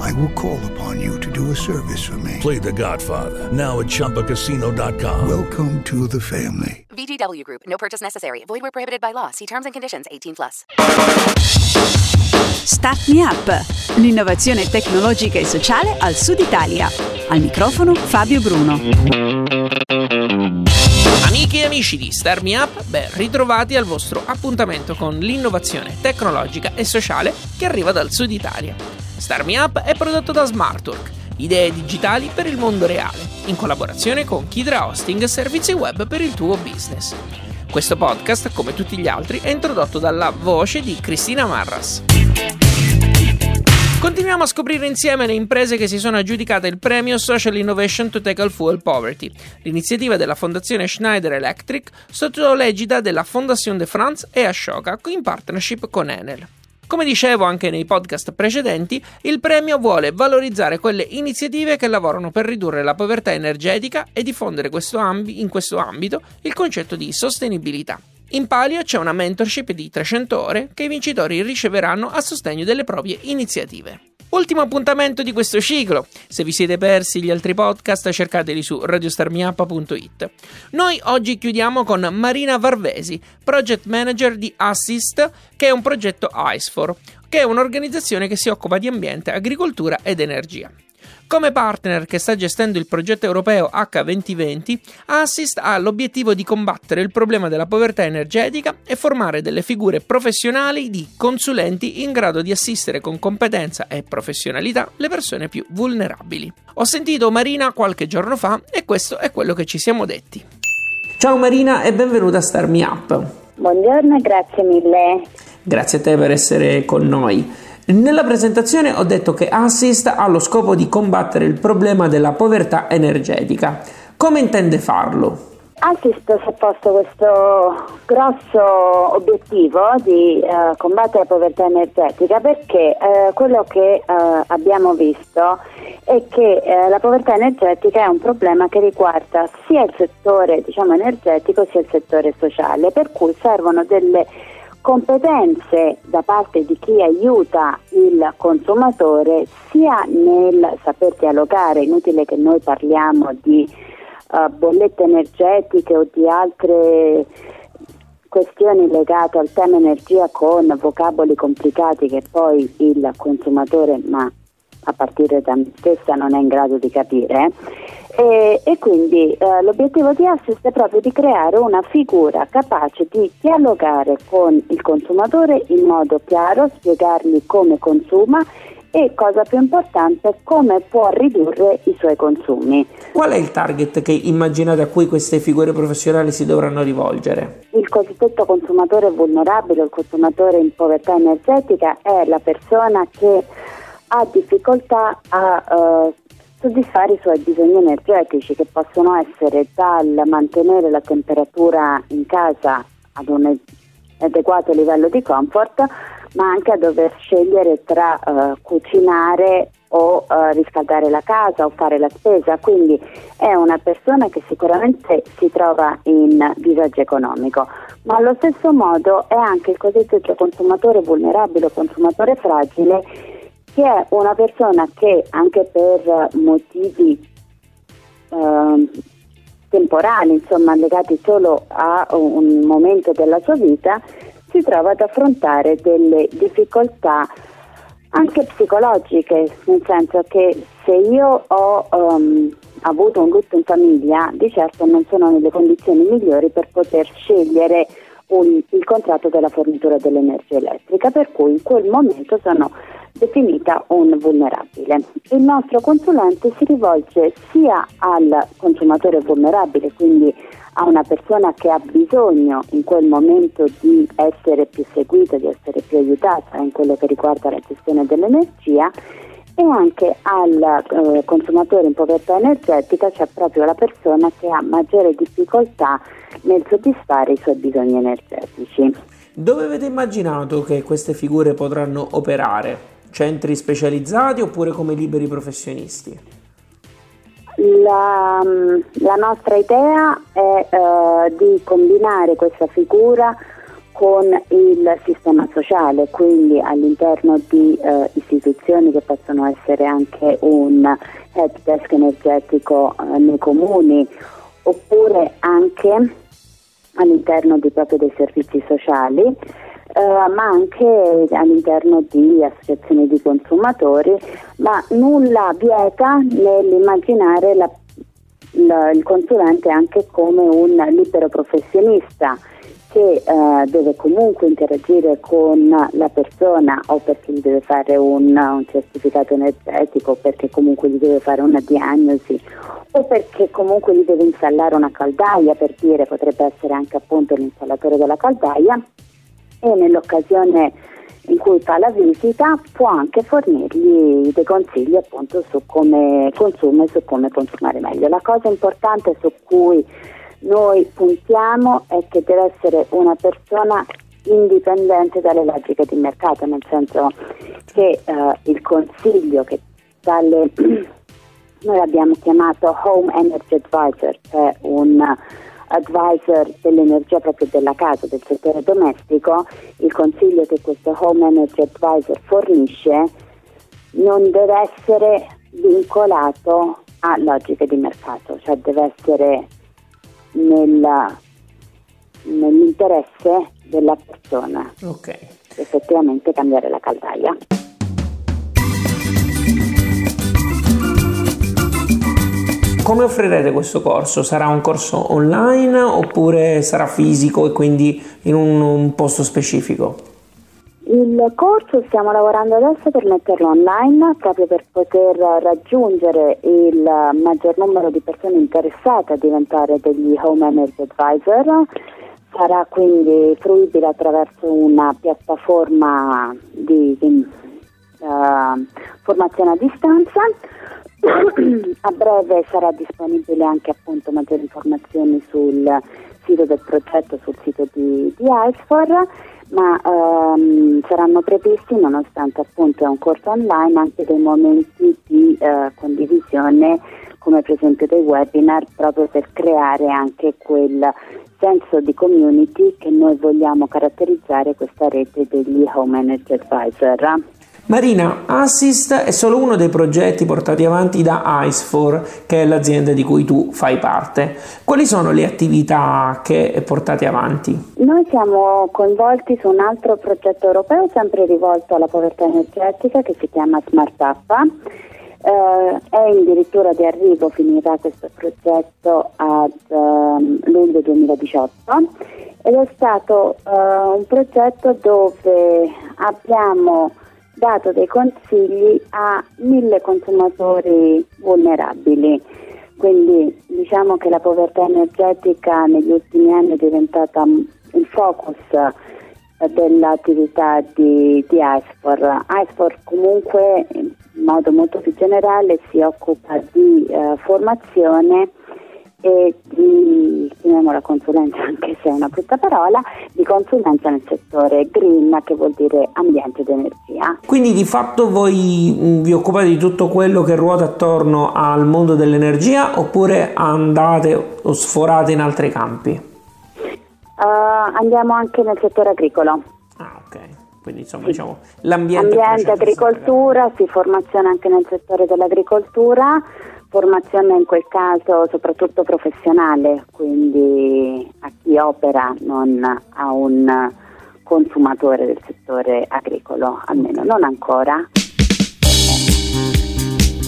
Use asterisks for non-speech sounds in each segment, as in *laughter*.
I will call upon you to do a service for me. Play The Godfather now at ChumbaCasino.com. Welcome to the family. VGW Group. No purchase necessary. Void where prohibited by law. See terms and conditions. 18 plus. Start Me Up, l'innovazione tecnologica e sociale al Sud Italia. Al microfono Fabio Bruno. Amiche e amici di Start Me Up, ben ritrovati al vostro appuntamento con l'innovazione tecnologica e sociale che arriva dal Sud Italia. Start Me Up è prodotto da Smartwork, idee digitali per il mondo reale, in collaborazione con Kidra Hosting Servizi Web per il tuo business. Questo podcast, come tutti gli altri, è introdotto dalla voce di Cristina Marras. Continuiamo a scoprire insieme le imprese che si sono aggiudicate il premio Social Innovation to Tackle Fuel Poverty, l'iniziativa della Fondazione Schneider Electric sotto l'egida della Fondation de France e Ashoka in partnership con Enel. Come dicevo anche nei podcast precedenti, il premio vuole valorizzare quelle iniziative che lavorano per ridurre la povertà energetica e diffondere questo ambi- in questo ambito il concetto di sostenibilità. In palio c'è una mentorship di 300 ore che i vincitori riceveranno a sostegno delle proprie iniziative. Ultimo appuntamento di questo ciclo. Se vi siete persi gli altri podcast, cercateli su radiostarmiappa.it. Noi oggi chiudiamo con Marina Varvesi, project manager di Assist, che è un progetto ICE4, che è un'organizzazione che si occupa di ambiente, agricoltura ed energia. Come partner che sta gestendo il progetto europeo H2020, Assist ha l'obiettivo di combattere il problema della povertà energetica e formare delle figure professionali di consulenti in grado di assistere con competenza e professionalità le persone più vulnerabili. Ho sentito Marina qualche giorno fa e questo è quello che ci siamo detti. Ciao Marina e benvenuta a Star Me Up. Buongiorno e grazie mille. Grazie a te per essere con noi. Nella presentazione ho detto che Assist ha lo scopo di combattere il problema della povertà energetica. Come intende farlo? Assist si è posto questo grosso obiettivo di eh, combattere la povertà energetica perché eh, quello che eh, abbiamo visto è che eh, la povertà energetica è un problema che riguarda sia il settore diciamo, energetico sia il settore sociale, per cui servono delle competenze da parte di chi aiuta il consumatore sia nel saper dialogare, inutile che noi parliamo di uh, bollette energetiche o di altre questioni legate al tema energia con vocaboli complicati che poi il consumatore, ma a partire da me stessa, non è in grado di capire. E, e quindi eh, l'obiettivo di Assist è proprio di creare una figura capace di dialogare con il consumatore in modo chiaro, spiegargli come consuma e cosa più importante come può ridurre i suoi consumi. Qual è il target che immaginate a cui queste figure professionali si dovranno rivolgere? Il cosiddetto consumatore vulnerabile, il consumatore in povertà energetica è la persona che ha difficoltà a uh, soddisfare i suoi bisogni energetici che possono essere dal mantenere la temperatura in casa ad un adeguato livello di comfort, ma anche a dover scegliere tra uh, cucinare o uh, riscaldare la casa o fare la spesa, quindi è una persona che sicuramente si trova in disagio economico, ma allo stesso modo è anche il cosiddetto consumatore vulnerabile o consumatore fragile che è una persona che anche per motivi eh, temporali, insomma legati solo a un momento della sua vita, si trova ad affrontare delle difficoltà anche psicologiche, nel senso che se io ho um, avuto un lutto in famiglia, di certo non sono nelle condizioni migliori per poter scegliere un, il contratto della fornitura dell'energia elettrica, per cui in quel momento sono definita un vulnerabile. Il nostro consulente si rivolge sia al consumatore vulnerabile, quindi a una persona che ha bisogno in quel momento di essere più seguita, di essere più aiutata in quello che riguarda la gestione dell'energia, e anche al eh, consumatore in povertà energetica c'è proprio la persona che ha maggiore difficoltà nel soddisfare i suoi bisogni energetici. Dove avete immaginato che queste figure potranno operare? Centri specializzati oppure come liberi professionisti? La, la nostra idea è eh, di combinare questa figura con il sistema sociale, quindi all'interno di eh, istituzioni che possono essere anche un help desk energetico eh, nei comuni oppure anche all'interno di, proprio dei servizi sociali, eh, ma anche all'interno di associazioni di consumatori, ma nulla vieta nell'immaginare la, la, il consulente anche come un libero professionista che eh, deve comunque interagire con la persona o perché gli deve fare un, un certificato energetico perché comunque gli deve fare una diagnosi o perché comunque gli deve installare una caldaia per dire potrebbe essere anche appunto l'installatore della caldaia e nell'occasione in cui fa la visita può anche fornirgli dei consigli appunto su come consumare e su come consumare meglio. La cosa importante su cui noi puntiamo è che deve essere una persona indipendente dalle logiche di mercato, nel senso che eh, il consiglio che dalle *clears throat* noi l'abbiamo chiamato Home Energy Advisor, cioè un advisor dell'energia proprio della casa, del settore domestico, il consiglio che questo Home Energy Advisor fornisce non deve essere vincolato a logiche di mercato, cioè deve essere nella, nell'interesse della persona. Ok. Effettivamente cambiare la caldaia. Come offrirete questo corso? Sarà un corso online oppure sarà fisico e quindi in un, un posto specifico? Il corso stiamo lavorando adesso per metterlo online proprio per poter raggiungere il maggior numero di persone interessate a diventare degli Home Energy Advisor. Sarà quindi fruibile attraverso una piattaforma di, di uh, formazione a distanza. A breve sarà disponibile anche appunto maggiori informazioni sul sito del progetto, sul sito di, di ICEFOR ma ehm, saranno previsti, nonostante appunto è un corso online, anche dei momenti di eh, condivisione come per esempio dei webinar proprio per creare anche quel senso di community che noi vogliamo caratterizzare questa rete degli Home Energy Advisor. Marina, Assist è solo uno dei progetti portati avanti da Ice4, che è l'azienda di cui tu fai parte. Quali sono le attività che portate avanti? Noi siamo coinvolti su un altro progetto europeo sempre rivolto alla povertà energetica che si chiama Smart Up. Eh, è addirittura di arrivo, finirà questo progetto ad um, luglio 2018 ed è stato uh, un progetto dove abbiamo dato dei consigli a mille consumatori vulnerabili. Quindi diciamo che la povertà energetica negli ultimi anni è diventata il focus eh, dell'attività di, di ISFOR. ISFOR comunque in modo molto più generale si occupa di eh, formazione e di, chiamiamola consulenza *laughs* anche se è una brutta parola, di consulenza nel settore green che vuol dire ambiente ed energia. Quindi di fatto voi mm, vi occupate di tutto quello che ruota attorno al mondo dell'energia oppure andate o sforate in altri campi? Uh, andiamo anche nel settore agricolo. Ah ok, quindi insomma diciamo l'ambiente... Ambiente, agricoltura, sì, formazione anche nel settore dell'agricoltura formazione in quel caso soprattutto professionale, quindi a chi opera, non a un consumatore del settore agricolo, almeno non ancora.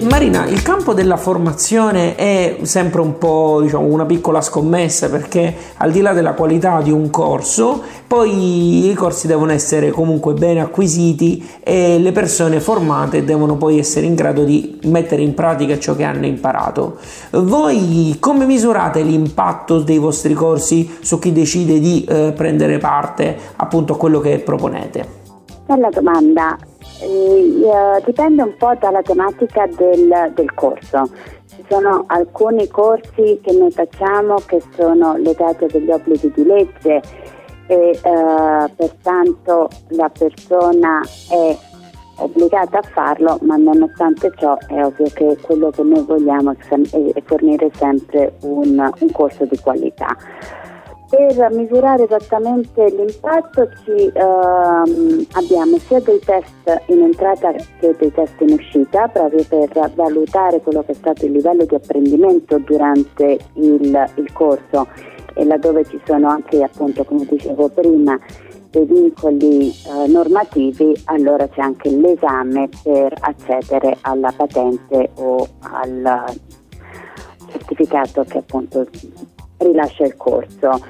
Marina, il campo della formazione è sempre un po' diciamo, una piccola scommessa perché al di là della qualità di un corso, poi i corsi devono essere comunque ben acquisiti e le persone formate devono poi essere in grado di mettere in pratica ciò che hanno imparato. Voi come misurate l'impatto dei vostri corsi su chi decide di eh, prendere parte appunto a quello che proponete? Bella domanda. Eh, dipende un po' dalla tematica del, del corso. Ci sono alcuni corsi che noi facciamo che sono legati a degli obblighi di legge e eh, pertanto la persona è obbligata a farlo, ma nonostante ciò è ovvio che quello che noi vogliamo è fornire sempre un, un corso di qualità. Per misurare esattamente l'impatto ci, ehm, abbiamo sia dei test in entrata che dei test in uscita, proprio per valutare quello che è stato il livello di apprendimento durante il, il corso e laddove ci sono anche, appunto, come dicevo prima, dei vincoli eh, normativi, allora c'è anche l'esame per accedere alla patente o al certificato che appunto rilascia il corso.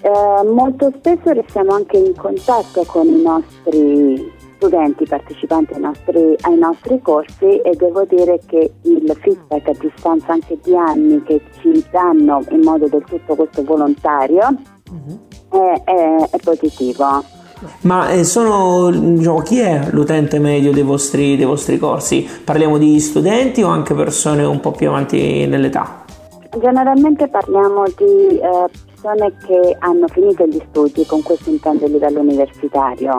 Eh, molto spesso restiamo anche in contatto con i nostri studenti partecipanti ai nostri, ai nostri, corsi e devo dire che il feedback a distanza anche di anni che ci danno in modo del tutto questo volontario uh-huh. è, è, è, positivo. Ma eh, sono, diciamo, chi è l'utente medio dei vostri, dei vostri corsi? Parliamo di studenti o anche persone un po' più avanti nell'età? Generalmente parliamo di eh, persone che hanno finito gli studi, con questo intendo livello universitario,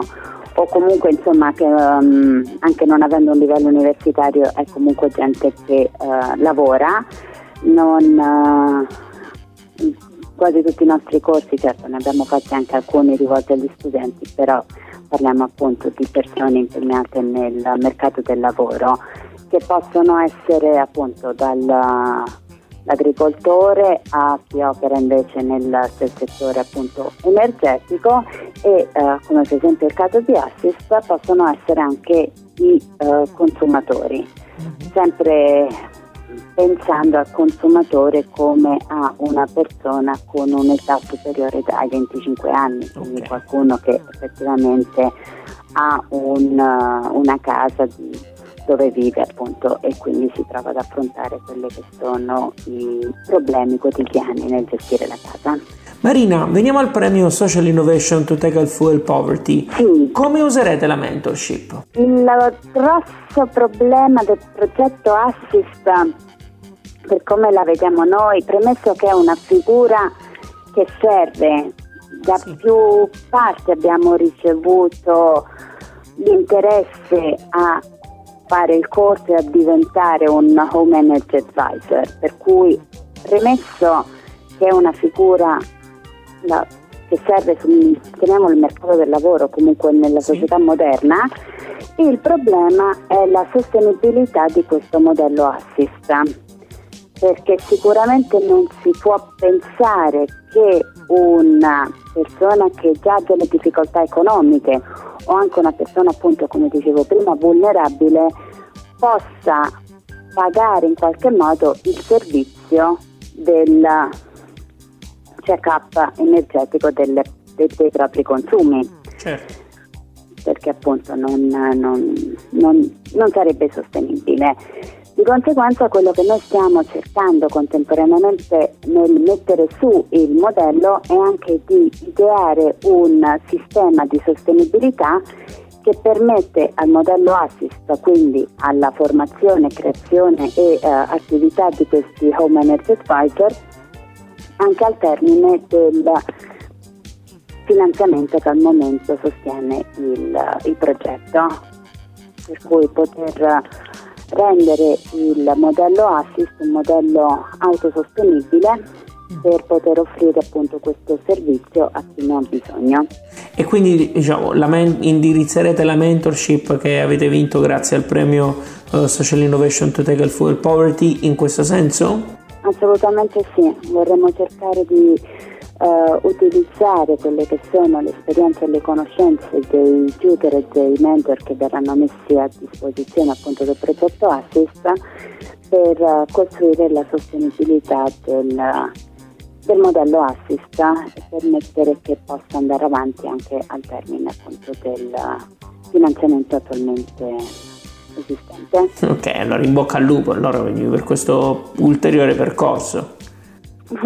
o comunque insomma che um, anche non avendo un livello universitario è comunque gente che uh, lavora, non, uh, quasi tutti i nostri corsi, certo ne abbiamo fatti anche alcuni rivolti agli studenti, però parliamo appunto di persone impegnate nel mercato del lavoro che possono essere appunto dal l'agricoltore a chi opera invece nel, settore appunto energetico e eh, come per esempio il caso di Assist possono essere anche i eh, consumatori, mhm. sempre pensando al consumatore come a una persona con un'età superiore ai 25 anni, quindi okay. qualcuno che effettivamente ha un, una casa di dove vive appunto e quindi si trova ad affrontare quelli che sono i problemi quotidiani nel gestire la casa. Marina, veniamo al premio Social Innovation to Tackle Fuel Poverty. Sì. Come userete la mentorship? Il grosso problema del progetto Assist, per come la vediamo noi, premesso che è una figura che serve, da sì. più parti abbiamo ricevuto l'interesse a fare il corso e a diventare un home energy advisor, per cui premesso che è una figura la, che serve sul chiamiamolo il mercato del lavoro comunque nella società moderna, il problema è la sostenibilità di questo modello assist perché sicuramente non si può pensare che una persona che già ha delle difficoltà economiche o anche una persona appunto come dicevo prima vulnerabile possa pagare in qualche modo il servizio del check-up energetico delle, dei, dei, propri consumi. Certo. Perché appunto non, non, non, non sarebbe sostenibile. Di conseguenza quello che noi stiamo cercando contemporaneamente nel mettere su il modello è anche di ideare un sistema di sostenibilità che permette al modello Assist, quindi alla formazione, creazione e uh, attività di questi Home Energy Advisor, anche al termine del finanziamento che al momento sostiene il, il progetto, per cui poter rendere il modello Assist un modello autosostenibile per poter offrire appunto questo servizio a chi ne ha bisogno. E quindi diciamo, la men- indirizzerete la mentorship che avete vinto grazie al premio uh, Social Innovation to Tackle Fuel Poverty in questo senso? Assolutamente sì, vorremmo cercare di uh, utilizzare quelle che sono le esperienze e le conoscenze dei tutor e dei mentor che verranno messi a disposizione appunto del progetto Assist per uh, costruire la sostenibilità del, del modello Assist e permettere che possa andare avanti anche al termine appunto del finanziamento attualmente esistente. Ok, allora in bocca al lupo allora per questo ulteriore percorso.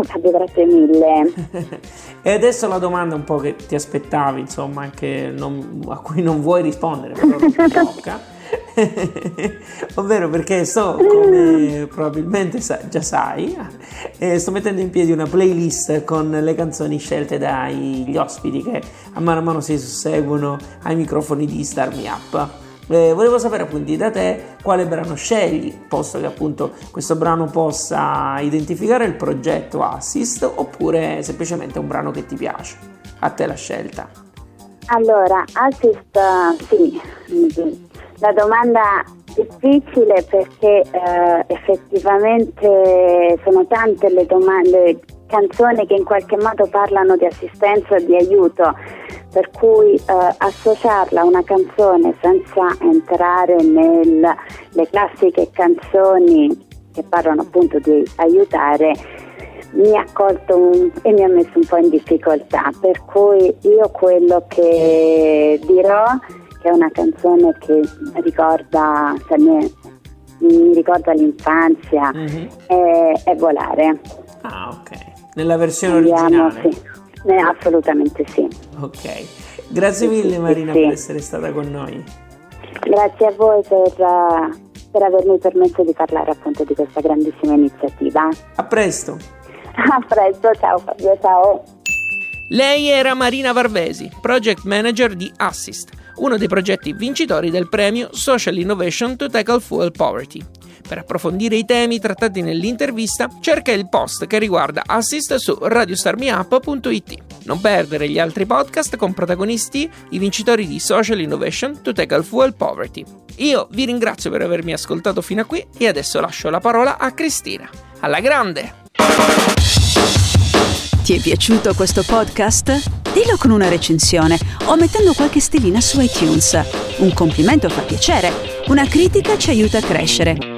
Fabio, grazie mille. *laughs* e adesso la domanda un po' che ti aspettavi, insomma, non, a cui non vuoi rispondere, però non tocca. *laughs* ovvero perché so, come probabilmente sa, già sai, eh, sto mettendo in piedi una playlist con le canzoni scelte dagli ospiti che a mano a mano si susseguono ai microfoni di Star Me Up. Eh, volevo sapere appunto da te quale brano scegli, posto che appunto questo brano possa identificare il progetto Assist oppure semplicemente un brano che ti piace. A te la scelta. Allora, Assist, sì, la domanda difficile perché eh, effettivamente sono tante le domande, canzoni che in qualche modo parlano di assistenza di aiuto, per cui eh, associarla a una canzone senza entrare nelle classiche canzoni che parlano appunto di aiutare mi ha colto un, e mi ha messo un po' in difficoltà, per cui io quello che dirò che è una canzone che ricorda, cioè mi, mi, ricorda l'infanzia, mm-hmm. è, è, Volare. Ah, ok. Nella versione Andiamo, originale? Sì. Eh, assolutamente sì. Ok. Grazie mille Marina sì. per essere stata con noi. Grazie a voi per, per avermi permesso di parlare appunto di questa grandissima iniziativa. A presto. *laughs* A presto, ciao Fabio, ciao. Lei era Marina Varvesi, project manager di Assist, uno dei progetti vincitori del premio Social Innovation to Tackle Fuel Poverty. Per approfondire i temi trattati nell'intervista, cerca il post che riguarda Assist su radiostarmiup.it. Non perdere gli altri podcast con protagonisti i vincitori di Social Innovation to Tackle Fuel Poverty. Io vi ringrazio per avermi ascoltato fino a qui e adesso lascio la parola a Cristina. Alla grande! Ti è piaciuto questo podcast? Dillo con una recensione o mettendo qualche stellina su iTunes. Un complimento fa piacere, una critica ci aiuta a crescere.